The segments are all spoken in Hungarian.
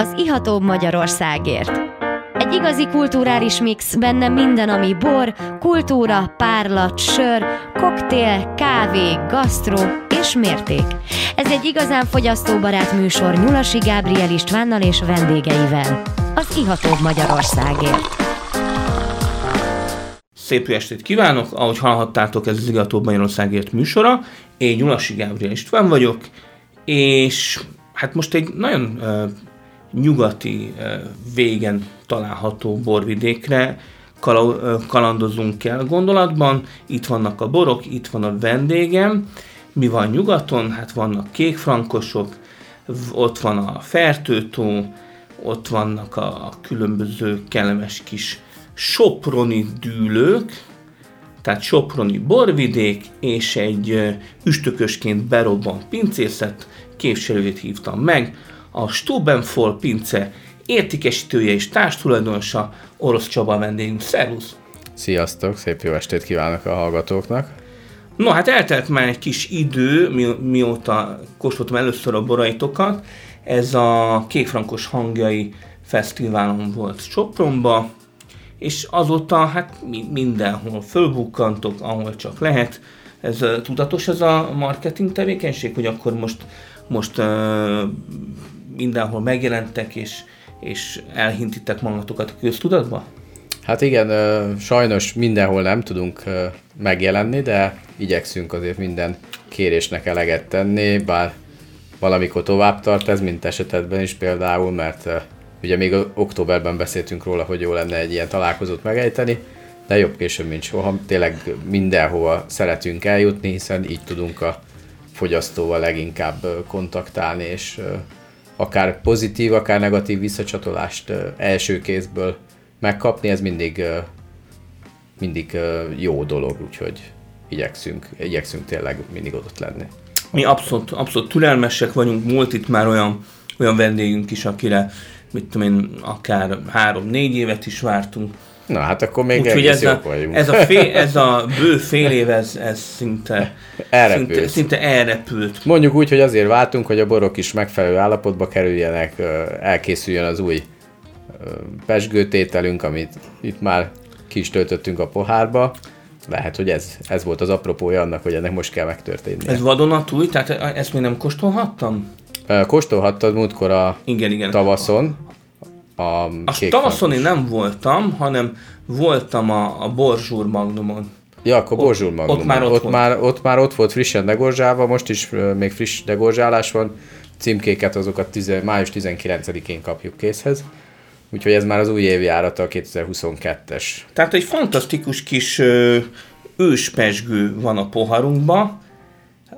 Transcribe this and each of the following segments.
az Iható Magyarországért. Egy igazi kulturális mix, benne minden, ami bor, kultúra, párlat, sör, koktél, kávé, gasztró és mérték. Ez egy igazán fogyasztóbarát műsor Nyulasi Gábriel Istvánnal és vendégeivel. Az Iható Magyarországért. Szép jó estét kívánok! Ahogy hallhattátok, ez az Igató Magyarországért műsora. Én Nyulasi Gábriel István vagyok, és hát most egy nagyon uh, nyugati végen található borvidékre kal- kalandozunk el gondolatban. Itt vannak a borok, itt van a vendégem. Mi van nyugaton? Hát vannak kékfrankosok, ott van a fertőtó, ott vannak a különböző kellemes kis soproni dűlők, tehát soproni borvidék, és egy üstökösként berobbant pincészet képviselőjét hívtam meg, a Stubenfol pince értékesítője és társtulajdonosa Orosz Csaba vendégünk. Szervusz! Sziasztok, szép jó estét kívánok a hallgatóknak! No, hát eltelt már egy kis idő, mi, mióta kóstoltam először a boraitokat. Ez a Kékfrankos hangjai fesztiválon volt Sopronba, és azóta hát mindenhol fölbukkantok, ahol csak lehet. Ez tudatos ez a marketing tevékenység, hogy akkor most, most uh, mindenhol megjelentek, és, és elhintitek magatokat a köztudatba? Hát igen, sajnos mindenhol nem tudunk megjelenni, de igyekszünk azért minden kérésnek eleget tenni, bár valamikor tovább tart ez, mint esetedben is például, mert ugye még októberben beszéltünk róla, hogy jó lenne egy ilyen találkozót megejteni, de jobb később, mint soha. Tényleg mindenhova szeretünk eljutni, hiszen így tudunk a fogyasztóval leginkább kontaktálni, és akár pozitív, akár negatív visszacsatolást első kézből megkapni, ez mindig, mindig jó dolog, úgyhogy igyekszünk, igyekszünk tényleg mindig ott lenni. Mi abszolút, abszolút türelmesek vagyunk, múlt itt már olyan, olyan vendégünk is, akire mit tudom én, akár három-négy évet is vártunk. Na hát akkor még Úgy, egész ez a, vagyunk. Ez a, fél, ez a bő fél év, ez, ez szinte, elrepült. szinte, szinte elrepült. Mondjuk úgy, hogy azért vártunk, hogy a borok is megfelelő állapotba kerüljenek, elkészüljön az új pesgőtételünk, amit itt már ki is töltöttünk a pohárba. Lehet, hogy ez, ez volt az apropója annak, hogy ennek most kell megtörténni. Ez vadonatúj? Tehát ezt még nem kóstolhattam? Kóstolhattad múltkor a igen, igen. tavaszon. A, a tavaszon én nem voltam, hanem voltam a, a Borzsúr Magnumon. Ja, akkor Borzsúr Magnumon. Ott már ott, ott, már, ott már ott volt frissen degorzsálva, most is még friss degorzsálás van. Címkéket azokat 10, május 19-én kapjuk készhez. Úgyhogy ez már az új évjárata, a 2022-es. Tehát egy fantasztikus kis őspesgő van a poharunkban,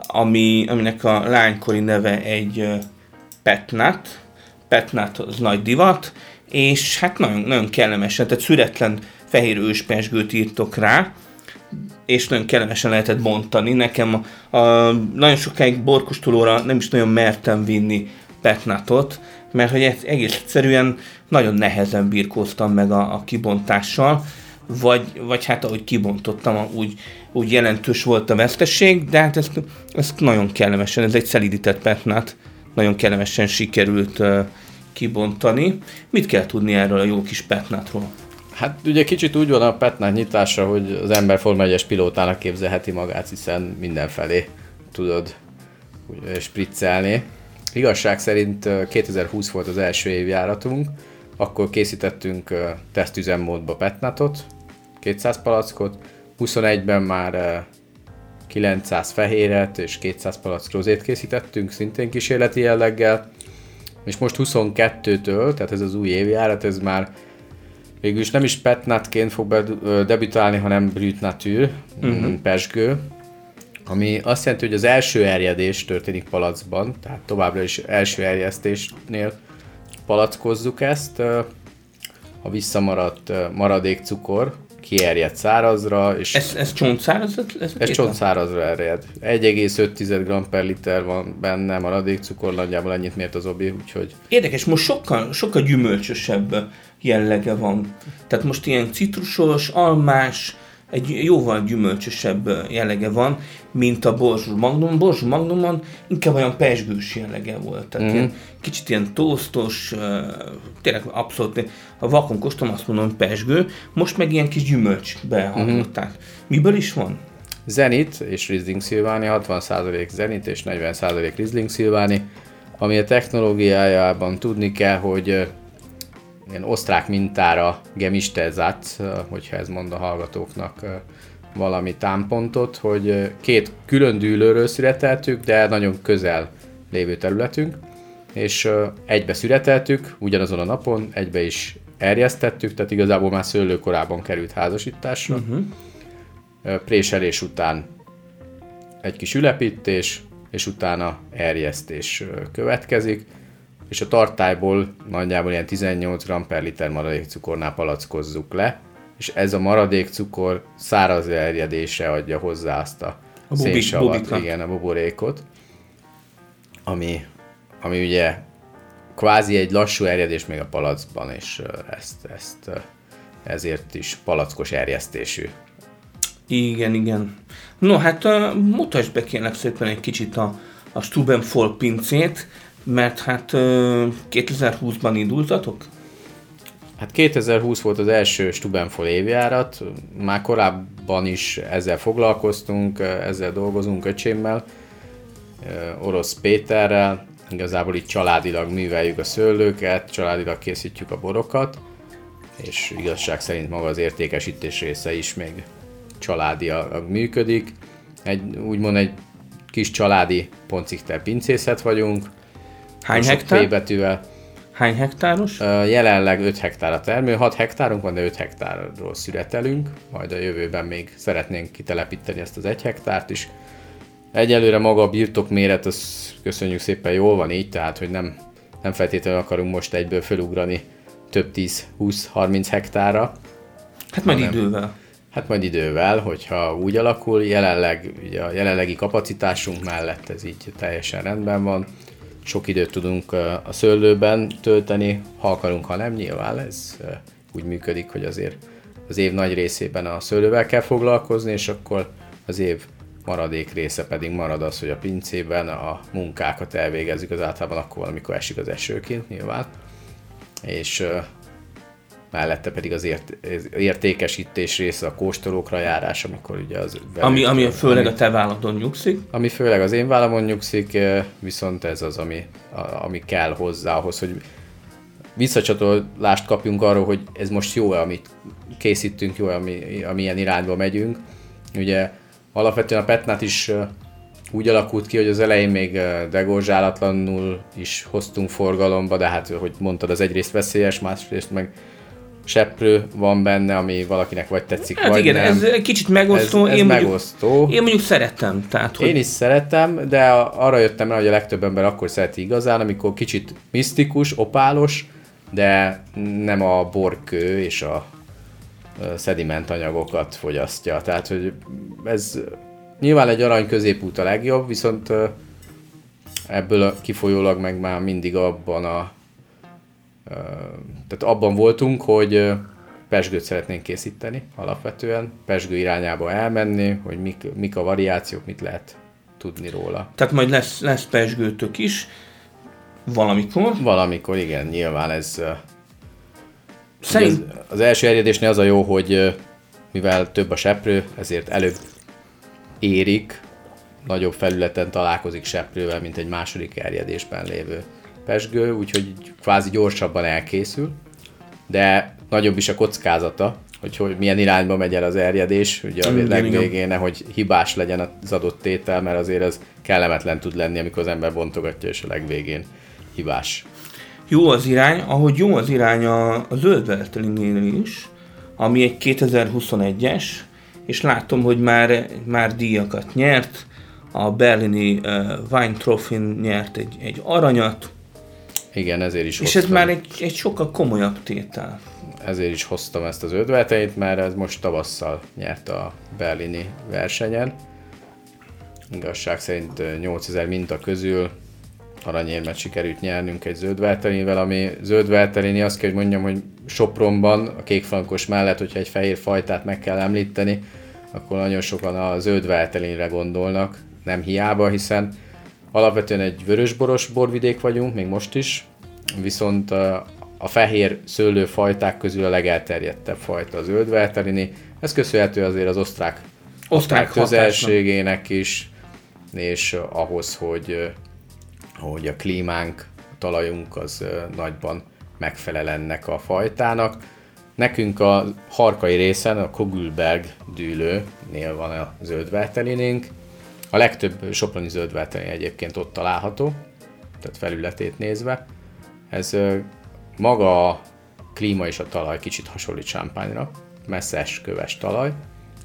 ami, aminek a lánykori neve egy Petnat. Petnat az nagy divat, és hát nagyon, nagyon kellemesen, tehát szüretlen fehér őspesgőt írtok rá, és nagyon kellemesen lehetett bontani. Nekem a, a, nagyon sokáig borkostolóra nem is nagyon mertem vinni Petnatot, mert hogy egész egyszerűen nagyon nehezen birkóztam meg a, a kibontással, vagy, vagy hát ahogy kibontottam, úgy, úgy jelentős volt a veszteség, de hát ezt, ezt nagyon kellemesen, ez egy szelidített petnát, nagyon kellemesen sikerült kibontani. Mit kell tudni erről a jó kis petnátról? Hát ugye kicsit úgy van a petnát nyitása, hogy az ember Forma 1 pilótának képzelheti magát, hiszen mindenfelé tudod spriccelni. Igazság szerint 2020 volt az első évjáratunk, akkor készítettünk tesztüzemmódba petnatot, 200 palackot, 21-ben már 900 fehéret és 200 palack rozét készítettünk, szintén kísérleti jelleggel, és most 22-től, tehát ez az új évjárat, ez már végülis nem is petnatként fog debütálni, hanem brut nature, uh-huh. pesgő, ami azt jelenti, hogy az első erjedés történik palackban, tehát továbbra is első erjesztésnél palackozzuk ezt, a visszamaradt maradék cukor kierjed szárazra. És ez, ez csontszáraz? Ez, ez csontszárazra erjed. 1,5 g per liter van benne maradék cukor, nagyjából ennyit mért az obi, úgyhogy... Érdekes, most sokkal, sokkal gyümölcsösebb jellege van. Tehát most ilyen citrusos, almás, egy jóval gyümölcsösebb jellege van, mint a Borzsú Magnum. Borzsú Magnumon inkább olyan pesgős jellege volt. Tehát mm. ilyen, kicsit ilyen tóztos, tényleg abszolút, ha vakon kóstom, azt mondom, pesgő, most meg ilyen kis gyümölcs behallották. Mm. Miből is van? Zenit és Riesling Szilváni, 60% Zenit és 40% Riesling Szilváni, ami a technológiájában tudni kell, hogy ilyen osztrák mintára gemistezat, hogyha ez mond a hallgatóknak valami támpontot, hogy két külön dűlőről szüreteltük, de nagyon közel lévő területünk, és egybe szüreteltük, ugyanazon a napon, egybe is erjesztettük, tehát igazából már szőlőkorában került házasításra. Uh-huh préselés után egy kis ülepítés, és utána erjesztés következik, és a tartályból nagyjából ilyen 18 g per liter maradék cukornál palackozzuk le, és ez a maradék cukor száraz erjedésre adja hozzá azt a, a szénsavat, igen, a buborékot, ami, ami ugye kvázi egy lassú erjedés még a palackban, és ezt, ezt ezért is palackos erjesztésű. Igen, igen. No, hát uh, mutasd be kérlek szépen egy kicsit a, a Stubenfol pincét, mert hát uh, 2020-ban indultatok? Hát 2020 volt az első Stubenfol évjárat, már korábban is ezzel foglalkoztunk, ezzel dolgozunk öcsémmel, Orosz Péterrel, igazából itt családilag műveljük a szőlőket, családilag készítjük a borokat, és igazság szerint maga az értékesítés része is még családiak működik. Egy, úgymond egy kis családi poncikter pincészet vagyunk. Hány hektár? betűvel. Hány hektáros? Jelenleg 5 hektár a termő, 6 hektárunk van, de 5 hektárról szüretelünk, majd a jövőben még szeretnénk kitelepíteni ezt az 1 hektárt is. Egyelőre maga a birtok méret, az köszönjük szépen jól van így, tehát hogy nem, nem feltétlenül akarunk most egyből felugrani több 10-20-30 hektárra. Hát majd idővel. Hát majd idővel, hogyha úgy alakul, jelenleg ugye a jelenlegi kapacitásunk mellett ez így teljesen rendben van. Sok időt tudunk a szőlőben tölteni, ha akarunk, ha nem, nyilván ez úgy működik, hogy azért az év nagy részében a szőlővel kell foglalkozni, és akkor az év maradék része pedig marad az, hogy a pincében a munkákat elvégezzük az általában akkor, amikor esik az esőként nyilván. És mellette pedig az ért, értékesítés része, a kóstolókra járás, amikor ugye az... Ami, ami főleg a te válladon nyugszik? Ami főleg az én vállamon nyugszik, eh, viszont ez az, ami, ami kell hozzá ahhoz, hogy visszacsatolást kapjunk arról, hogy ez most jó-e, amit készítünk, jó-e, ami, amilyen irányba megyünk. Ugye alapvetően a Petnát is eh, úgy alakult ki, hogy az elején még eh, degózsálatlanul is hoztunk forgalomba, de hát, hogy mondtad, az egyrészt veszélyes, másrészt meg seprő van benne, ami valakinek vagy tetszik, hát vagy igen, nem. ez kicsit megosztó. Ez, ez én megosztó. Mondjuk, én mondjuk szeretem. Tehát, hogy... Én is szeretem, de arra jöttem rá, hogy a legtöbb ember akkor szereti igazán, amikor kicsit misztikus, opálos, de nem a borkő és a szediment anyagokat fogyasztja. Tehát, hogy ez nyilván egy arany középút a legjobb, viszont ebből kifolyólag meg már mindig abban a tehát abban voltunk, hogy pesgőt szeretnénk készíteni alapvetően, pesgő irányába elmenni, hogy mik, mik a variációk, mit lehet tudni róla. Tehát majd lesz, lesz pesgőtök is, valamikor? Valamikor, igen, nyilván ez... Szerint... Az, az első erjedésnél az a jó, hogy mivel több a seprő, ezért előbb érik, nagyobb felületen találkozik seprővel, mint egy második erjedésben lévő pesgő, úgyhogy kvázi gyorsabban elkészül, de nagyobb is a kockázata, hogy, hogy milyen irányba megy el az erjedés, ugye a legvégén, hogy hibás legyen az adott tétel, mert azért ez kellemetlen tud lenni, amikor az ember bontogatja, és a legvégén hibás. Jó az irány, ahogy jó az irány a, a zöld is, ami egy 2021-es, és látom, hogy már, már díjakat nyert, a berlini uh, Wine trophy nyert egy, egy aranyat, igen, ezért is És ez már egy, egy sokkal komolyabb tétel. Ezért is hoztam ezt az ödveteit, mert ez most tavasszal nyert a berlini versenyen. Igazság szerint 8000 minta közül aranyérmet sikerült nyernünk egy zöldveltelinivel, ami zöldveltelini azt kell, hogy mondjam, hogy Sopronban, a kékfrankos mellett, hogyha egy fehér fajtát meg kell említeni, akkor nagyon sokan a zöld veltelinre gondolnak, nem hiába, hiszen alapvetően egy vörösboros borvidék vagyunk, még most is, viszont a fehér szőlőfajták közül a legelterjedtebb fajta a zöld veltelini. Ez köszönhető azért az osztrák, osztrák közelségének is, és ahhoz, hogy, hogy a klímánk, a talajunk az nagyban megfelel ennek a fajtának. Nekünk a harkai részen, a Kogülberg dűlőnél van a zöldveltelinünk. A legtöbb soproni zöldveltelin egyébként ott található, tehát felületét nézve. Ez maga a klíma és a talaj kicsit hasonlít sámpányra, messzes, köves talaj,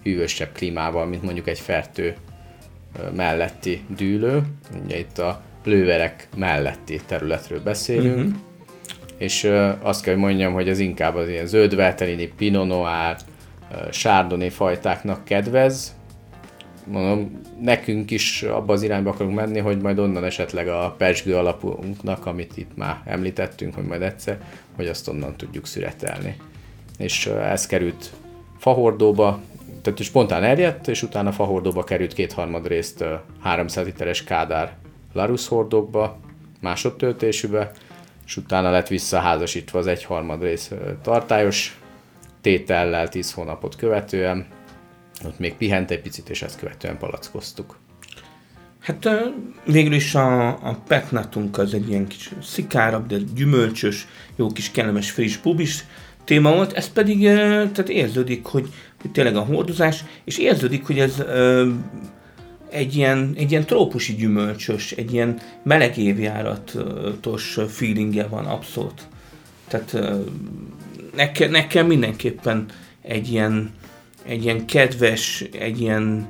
hűvösebb klímával, mint mondjuk egy fertő melletti dűlő. Ugye itt a lőverek melletti területről beszélünk. Uh-huh. És azt kell, hogy mondjam, hogy ez inkább az ilyen zöldveltelini, pinot noir, sárdoni fajtáknak kedvez, mondom, nekünk is abba az irányba akarunk menni, hogy majd onnan esetleg a persgő alapunknak, amit itt már említettünk, hogy majd egyszer, hogy azt onnan tudjuk szüretelni. És ez került fahordóba, tehát spontán erjedt, és utána fahordóba került kétharmad részt 300 literes kádár Larus hordókba, másodtöltésűbe, és utána lett visszaházasítva az egyharmad rész tartályos tétellel 10 hónapot követően, ott még pihent egy picit, és ezt követően palackoztuk. Hát végül is a, a petnatunk az egy ilyen kis szikárabb, de gyümölcsös, jó kis kellemes friss pubis téma volt, ez pedig tehát érződik, hogy, hogy tényleg a hordozás, és érződik, hogy ez egy ilyen, egy ilyen trópusi gyümölcsös, egy ilyen meleg évjáratos feelingje van abszolút. Tehát nekem, nekem mindenképpen egy ilyen egy ilyen kedves, egy ilyen,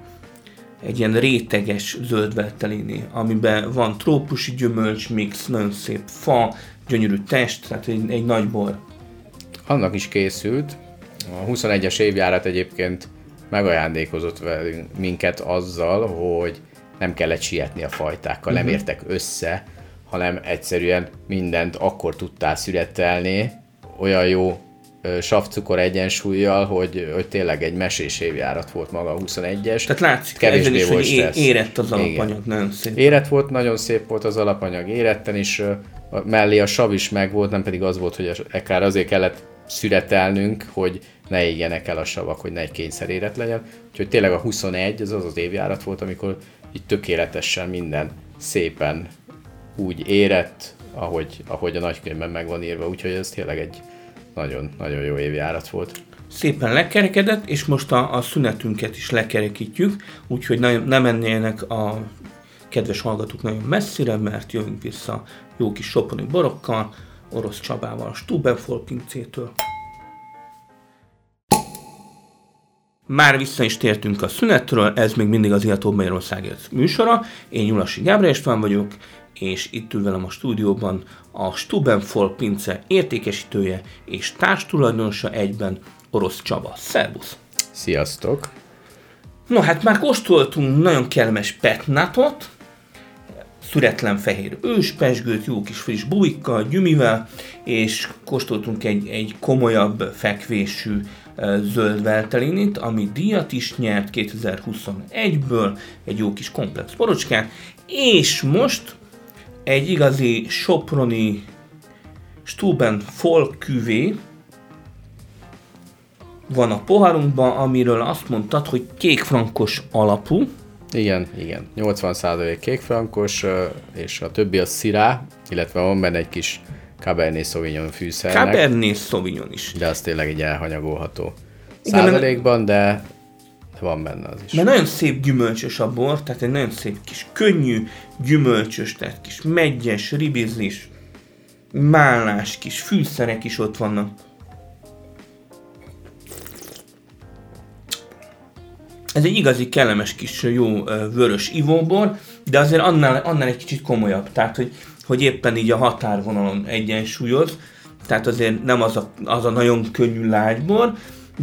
egy ilyen réteges zöldveltelini, amiben van trópusi gyümölcs mix, nagyon szép fa, gyönyörű test, tehát egy, egy nagy bor. Annak is készült. A 21-es évjárat egyébként megajándékozott velünk minket azzal, hogy nem kellett sietni a fajtákkal, uh-huh. nem mhm. értek össze, hanem egyszerűen mindent akkor tudtál születelni, olyan jó savcukor egyensúlyjal, hogy, hogy tényleg egy mesés évjárat volt maga a 21-es. Tehát látszik, kevésbé is, volt hogy érett az alapanyag, Igen. nagyon szép. Érett volt, nagyon szép volt az alapanyag éretten, és mellé a sav is meg volt, nem pedig az volt, hogy akár azért kellett szüretelnünk, hogy ne égjenek el a savak, hogy ne egy kényszer éret legyen. Úgyhogy tényleg a 21 az az az évjárat volt, amikor itt tökéletesen minden szépen úgy érett, ahogy, ahogy a nagykönyvben meg van írva, úgyhogy ez tényleg egy nagyon, nagyon jó évjárat volt. Szépen lekerekedett, és most a, a szünetünket is lekerekítjük, úgyhogy ne, nem mennének a kedves hallgatók nagyon messzire, mert jövünk vissza jó kis soponi borokkal, Orosz Csabával, Stubenfol pincétől. Már vissza is tértünk a szünetről, ez még mindig az Iató Magyarországért műsora. Én Nyulasi Gábor István vagyok, és itt ül velem a stúdióban a Stubenfol pince értékesítője és társtulajdonosa egyben Orosz Csaba. Szervusz! Sziasztok! No hát már kóstoltunk nagyon kellemes petnatot, szüretlen fehér őspesgőt, jó kis friss bulikkal, gyümivel, és kóstoltunk egy, egy komolyabb fekvésű zöld veltelinit, ami díjat is nyert 2021-ből, egy jó kis komplex borocskát, és most egy igazi soproni Stuben folk küvé van a poharunkban, amiről azt mondtad, hogy kékfrankos alapú. Igen, igen. 80% kékfrankos, és a többi a szirá, illetve van benne egy kis Cabernet Sauvignon fűszernek. Cabernet Sauvignon is. De az tényleg így elhanyagolható. Igen, százalékban, de van benne az is. Mert nagyon szép gyümölcsös a bor, tehát egy nagyon szép kis könnyű, gyümölcsös, tehát kis megyes, ribizlis, málás, kis fűszerek is ott vannak. Ez egy igazi kellemes kis jó vörös ivóbor, de azért annál, annál egy kicsit komolyabb, tehát hogy, hogy éppen így a határvonalon egyensúlyoz, tehát azért nem az a, az a nagyon könnyű lágybor,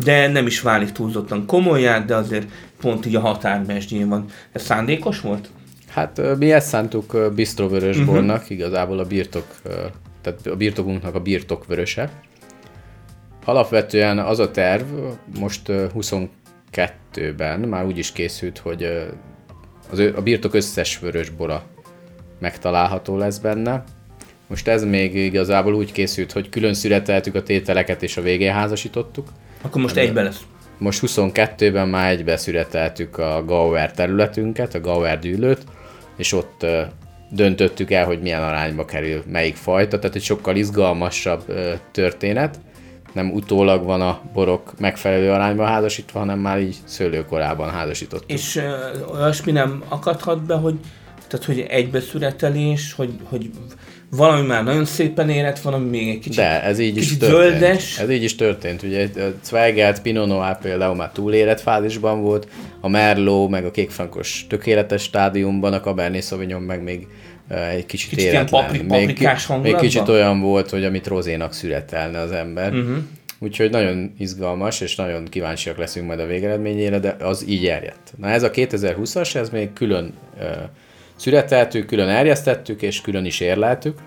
de nem is válik túlzottan komolyát, de azért pont így a határmesdjén van. Ez szándékos volt? Hát mi ezt szántuk bisztrovörösbornak, uh-huh. igazából a birtok, tehát a birtokunknak a birtokvöröse. Alapvetően az a terv, most 22 22-ben már úgy is készült, hogy az, a birtok összes vörös bora megtalálható lesz benne. Most ez még igazából úgy készült, hogy külön születeltük a tételeket és a végén házasítottuk. Akkor most egybe lesz. Most 22-ben már egybe születeltük a Gauer területünket, a Gauer dűlőt, és ott döntöttük el, hogy milyen arányba kerül melyik fajta, tehát egy sokkal izgalmasabb történet. Nem utólag van a borok megfelelő arányban házasítva, hanem már így szőlőkorában házasítottuk. És olyasmi nem akadhat be, hogy tehát, hogy egybeszületelés, hogy, hogy valami már nagyon szépen érett, valami még egy kicsit, De ez így is történt. zöldes. Ez így is történt. Ugye a Zweigelt, Pinot Noir például már túlérett fázisban volt, a Merlot meg a kékfrankos tökéletes stádiumban, a Cabernet Sauvignon meg még egy kicsit, kicsit éretlen. Papri, még, még kicsit olyan volt, hogy amit rozénak születelne az ember. Uh-huh. Úgyhogy nagyon izgalmas, és nagyon kíváncsiak leszünk majd a végeredményére, de az így erjedt. Na ez a 2020-as, ez még külön uh, születeltük, külön erjesztettük, és külön is érleltük.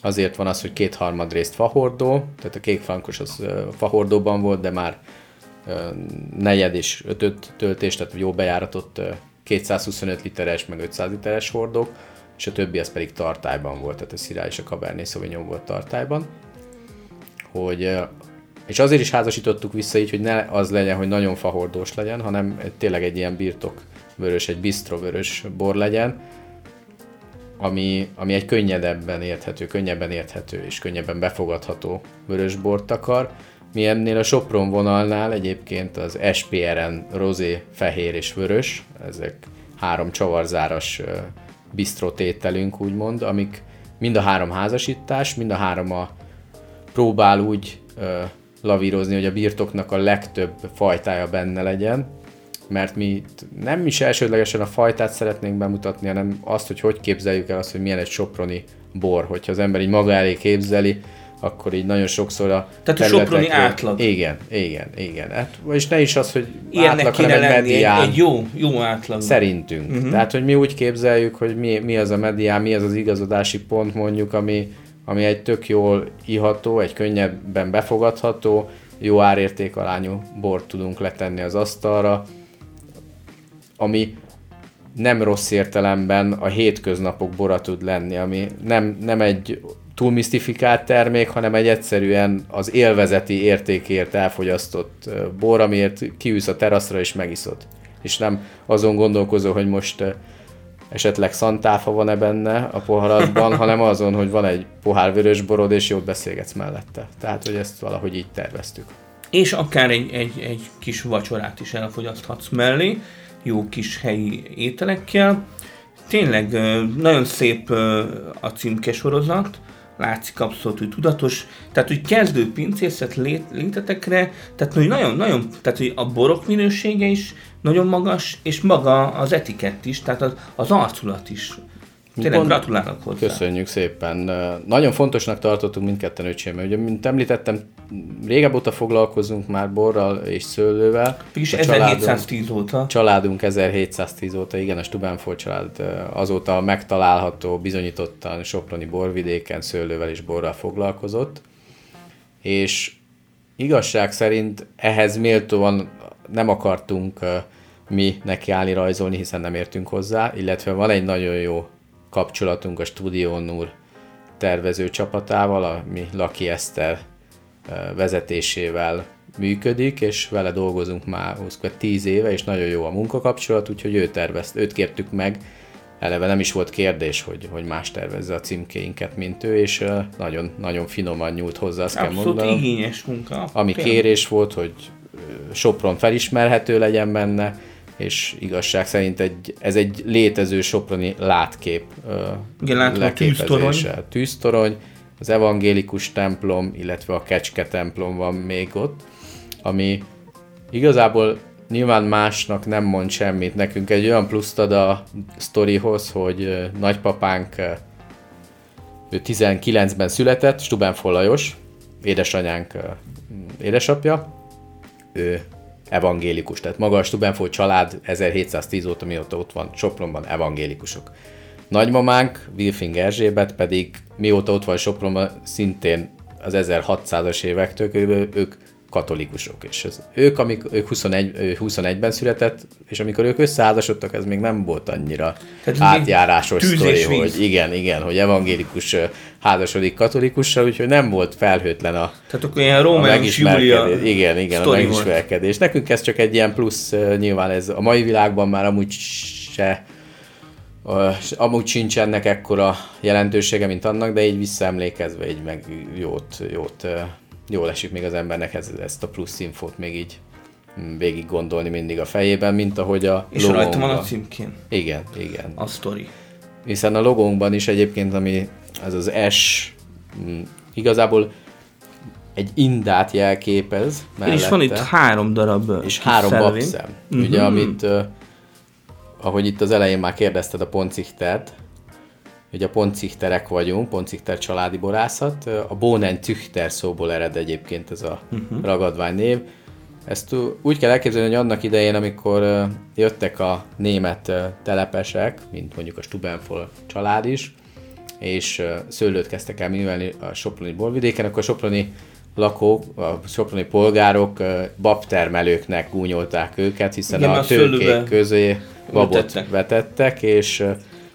Azért van az, hogy kétharmad részt fahordó, tehát a kékfrankos az uh, fahordóban volt, de már negyed és ötöt töltés, tehát jó bejáratott uh, 225 literes, meg 500 literes hordók és a többi az pedig tartályban volt, tehát a Szirá és a Cabernet Sauvignon volt tartályban. Hogy, és azért is házasítottuk vissza így, hogy ne az legyen, hogy nagyon fahordós legyen, hanem tényleg egy ilyen birtok vörös, egy bistro vörös bor legyen, ami, ami egy könnyedebben érthető, könnyebben érthető és könnyebben befogadható vörös bort akar. Mi ennél a Sopron vonalnál egyébként az SPRN rozé, fehér és vörös, ezek három csavarzáras tételünk, úgymond, amik mind a három házasítás, mind a három a próbál úgy ö, lavírozni, hogy a birtoknak a legtöbb fajtája benne legyen, mert mi nem is elsődlegesen a fajtát szeretnénk bemutatni, hanem azt, hogy hogy képzeljük el azt, hogy milyen egy soproni bor, hogyha az ember így maga elé képzeli, akkor így nagyon sokszor a Tehát a soproni átlag. Igen, igen, igen. Hát, és ne is az, hogy Ilyennek átlag, hanem egy medián. Egy, egy jó, jó átlag. Szerintünk. Uh-huh. Tehát, hogy mi úgy képzeljük, hogy mi, mi az a medián, mi az az igazodási pont mondjuk, ami, ami egy tök jól iható, egy könnyebben befogadható, jó árértékalányú bort tudunk letenni az asztalra, ami nem rossz értelemben a hétköznapok bora tud lenni, ami nem, nem egy túl misztifikált termék, hanem egy egyszerűen az élvezeti értékért elfogyasztott bor, amiért kiűsz a teraszra és megiszod. És nem azon gondolkozó, hogy most esetleg szantáfa van-e benne a poharadban, hanem azon, hogy van egy pohár vörös borod, és jót beszélgetsz mellette. Tehát, hogy ezt valahogy így terveztük. És akár egy, egy, egy kis vacsorát is elfogyaszthatsz mellé, jó kis helyi ételekkel. Tényleg nagyon szép a címke sorozat, látszik abszolút, hogy tudatos, tehát hogy kezdő pincészet lét, létetekre, tehát hogy nagyon, nagyon, tehát hogy a borok minősége is nagyon magas, és maga az etikett is, tehát az, az arculat is Tényleg Pont, gratulálok hozzá. Köszönjük szépen. Nagyon fontosnak tartottunk mindketten öcsém, mert ugye, mint említettem, régebb óta foglalkozunk már borral és szőlővel. És 1710 óta. Családunk 1710 óta, igen, a Stubenfort család azóta megtalálható, bizonyítottan Soproni borvidéken szőlővel és borral foglalkozott. És igazság szerint ehhez méltóan nem akartunk mi nekiállni rajzolni, hiszen nem értünk hozzá, illetve van egy nagyon jó kapcsolatunk a Studio Nur tervező csapatával, ami Laki Eszter vezetésével működik, és vele dolgozunk már 10 éve, és nagyon jó a munkakapcsolat, úgyhogy ő tervezt, őt kértük meg, eleve nem is volt kérdés, hogy, hogy más tervezze a címkéinket, mint ő, és nagyon, nagyon finoman nyúlt hozzá, azt Abszolút kell mondanom. igényes munka. Ami kérés volt, hogy Sopron felismerhető legyen benne, és igazság szerint egy, ez egy létező soproni látkép Igen, látom, a tűztorony. tűztorony, az evangélikus templom, illetve a kecske templom van még ott, ami igazából nyilván másnak nem mond semmit. Nekünk egy olyan pluszt ad a sztorihoz, hogy nagypapánk ő 19-ben született, Stuben Lajos, édesanyánk édesapja, ő evangélikus. Tehát maga a Stubenfolt család 1710 óta, mióta ott van Sopronban, evangélikusok. Nagymamánk, Wilfing Erzsébet pedig mióta ott van Sopronban, szintén az 1600-as évektől, ők katolikusok. És ez, ők, amik, ők 21, ő 21-ben született, és amikor ők összeházasodtak, ez még nem volt annyira Tehát átjárásos sztori, hogy igen, igen, hogy evangélikus házasodik katolikussal, úgyhogy nem volt felhőtlen a, Tehát akkor ilyen Rómeus Júlia megismerkedés. Igen, igen, a sztori volt. megismerkedés. Nekünk ez csak egy ilyen plusz, nyilván ez a mai világban már amúgy se amúgy sincs ennek ekkora jelentősége, mint annak, de így visszaemlékezve így meg jót, jót, jól esik még az embernek ez, ezt a plusz infót még így mm, végig gondolni mindig a fejében, mint ahogy a És rajta van a címkén Igen, igen. a sztori. Hiszen a logónkban is egyébként, ami ez az S, mm, igazából egy indát jelképez mellette. És van itt három darab és három szelvény. babszem. Uh-huh. Ugye, amit, ahogy itt az elején már kérdezted a Poncichtert, ugye a Poncichterek vagyunk, Poncichter családi borászat, a Bonen Tüchter szóból ered egyébként ez a uh-huh. ragadvány név. Ezt úgy kell elképzelni, hogy annak idején, amikor jöttek a német telepesek, mint mondjuk a Stubenfol család is, és szőlőt kezdtek el művelni a Soproni borvidéken, akkor a Soproni lakók, a soproni polgárok babtermelőknek gúnyolták őket, hiszen Igen, a a tőkék közé babot ültettek. vetettek, és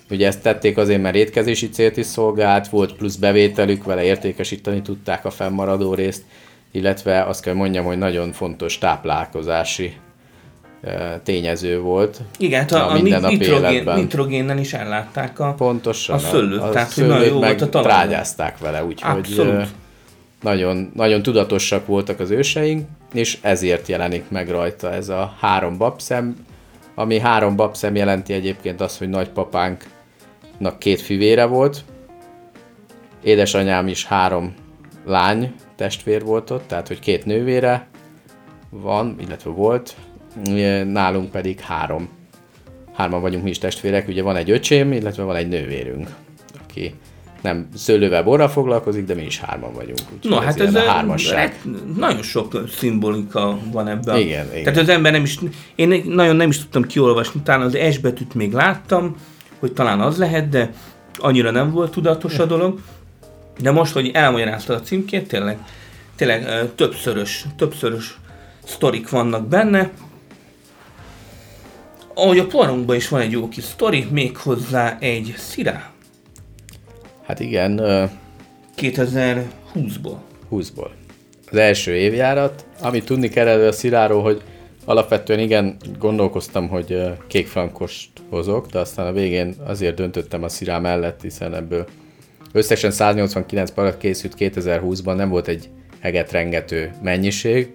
ugye ezt tették azért, mert étkezési célt is szolgált, volt plusz bevételük, vele értékesíteni tudták a fennmaradó részt, illetve azt kell mondjam, hogy nagyon fontos táplálkozási tényező volt Igen, hát a a, a nitrogén, életben. nitrogénnel is ellátták a... Pontosan. A szőlőt, tehát, hogy szőlőt nagyon jó meg volt a talajban. trágyázták vele, úgyhogy Abszolút. Nagyon, nagyon tudatosak voltak az őseink, és ezért jelenik meg rajta ez a három babszem, ami három babszem jelenti egyébként azt, hogy nagypapánknak két fivére volt, édesanyám is három lány testvér volt ott, tehát hogy két nővére van, illetve volt, nálunk pedig három. Hárman vagyunk mi is testvérek, ugye van egy öcsém, illetve van egy nővérünk, aki nem szőlővel borral foglalkozik, de mi is hárman vagyunk. úgyhogy No, hát ez a hármasság. nagyon sok szimbolika van ebben. Igen, igen. Tehát az ember nem is, én nagyon nem is tudtam kiolvasni, talán az S betűt még láttam, hogy talán az lehet, de annyira nem volt tudatos a dolog. De most, hogy elmagyaráztad a címkét, tényleg, tényleg többszörös, többszörös sztorik vannak benne. Ahogy a porunkban is van egy jó kis sztori, méghozzá egy szirá Hát igen, ö, 2020-ból. 20-ból. Az első évjárat, amit tudni kell erről a sziláról, hogy alapvetően igen, gondolkoztam, hogy kékfrankost hozok, de aztán a végén azért döntöttem a szirá mellett, hiszen ebből összesen 189 parat készült 2020-ban, nem volt egy eget rengető mennyiség.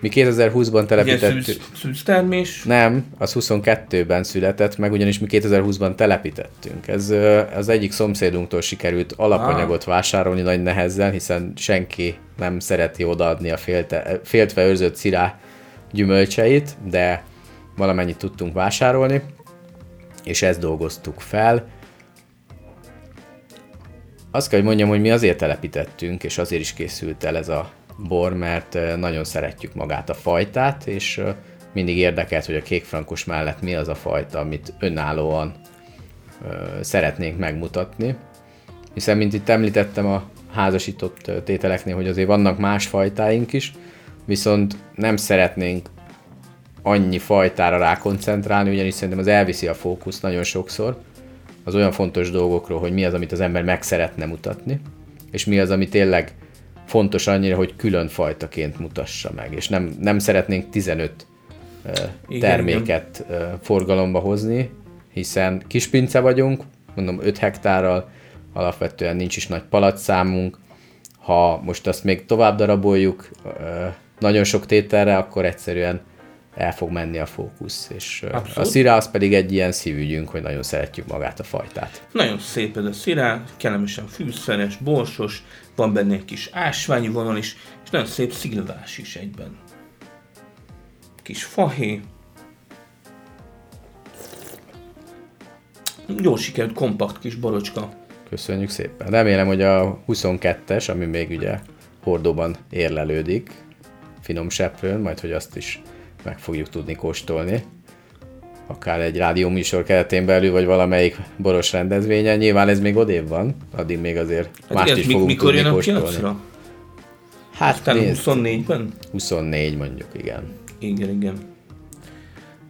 Mi 2020-ban Ugye telepítettük... szűz, szűztermés, Nem, az 22-ben született meg, ugyanis mi 2020-ban telepítettünk. Ez az egyik szomszédunktól sikerült alapanyagot vásárolni nagy nehezen, hiszen senki nem szereti odaadni a félte, féltve őrzött szirá gyümölcseit, de valamennyit tudtunk vásárolni, és ezt dolgoztuk fel. Azt kell, hogy mondjam, hogy mi azért telepítettünk, és azért is készült el ez a bor, mert nagyon szeretjük magát a fajtát, és mindig érdekelt, hogy a kékfrankos mellett mi az a fajta, amit önállóan szeretnénk megmutatni. Hiszen, mint itt említettem a házasított tételeknél, hogy azért vannak más fajtáink is, viszont nem szeretnénk annyi fajtára rákoncentrálni, ugyanis szerintem az elviszi a fókusz nagyon sokszor az olyan fontos dolgokról, hogy mi az, amit az ember meg szeretne mutatni, és mi az, ami tényleg fontos annyira, hogy külön fajtaként mutassa meg, és nem, nem szeretnénk 15 ö, Igen, terméket ö, forgalomba hozni, hiszen kispince vagyunk, mondom 5 hektárral, alapvetően nincs is nagy palacszámunk, ha most azt még tovább daraboljuk nagyon sok tételre, akkor egyszerűen el fog menni a fókusz. És ö, a Abszolút. szira az pedig egy ilyen szívügyünk, hogy nagyon szeretjük magát a fajtát. Nagyon szép ez a szirá, kellemesen fűszeres, borsos, van benne egy kis ásványi vonal is, és nagyon szép szilvás is egyben. Kis fahé. Jól sikerült, kompakt kis borocska. Köszönjük szépen. Remélem, hogy a 22-es, ami még ugye hordóban érlelődik, finom seprőn, majd hogy azt is meg fogjuk tudni kóstolni. Akár egy rádióműsor keretén belül, vagy valamelyik boros rendezvényen. Nyilván ez még odébb van, addig még azért Hát mást igen, is fogunk mikor tudni jön a kóstolni. piacra? Hát Aztán nézd, 24-ben? 24 mondjuk, igen. Igen, igen.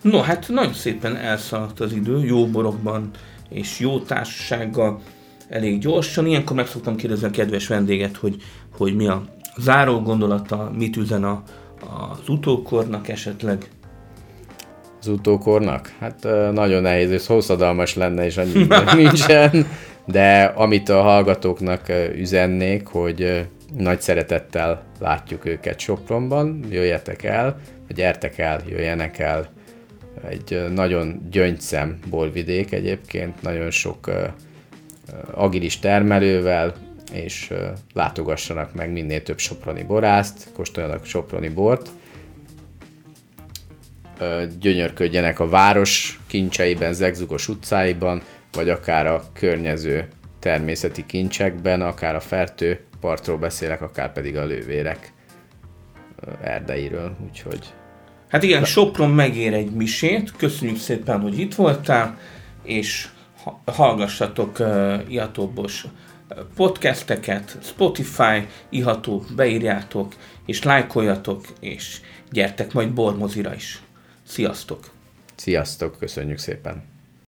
No, hát nagyon szépen elszaladt az idő, jó borokban és jó társasággal, elég gyorsan. Ilyenkor meg szoktam kérdezni a kedves vendéget, hogy, hogy mi a záró gondolata, mit üzen a, az utókornak esetleg. Az utókornak? Hát nagyon nehéz, ez hosszadalmas lenne, és annyi nincsen. De amit a hallgatóknak üzennék, hogy nagy szeretettel látjuk őket Sopronban, jöjjetek el, vagy gyertek el, jöjjenek el. Egy nagyon gyöngyszem borvidék egyébként, nagyon sok agilis termelővel, és látogassanak meg minél több soproni borászt, kóstoljanak soproni bort, gyönyörködjenek a város kincseiben, zegzugos utcáiban, vagy akár a környező természeti kincsekben, akár a fertő partról beszélek, akár pedig a lővérek erdeiről, úgyhogy Hát igen, Sopron megér egy misét, köszönjük szépen, hogy itt voltál, és ha- hallgassatok uh, Ihatóbos podcasteket, Spotify, Iható, beírjátok, és lájkoljatok, és gyertek majd bormozira is. Sziasztok! sziasztok, köszönjük szépen!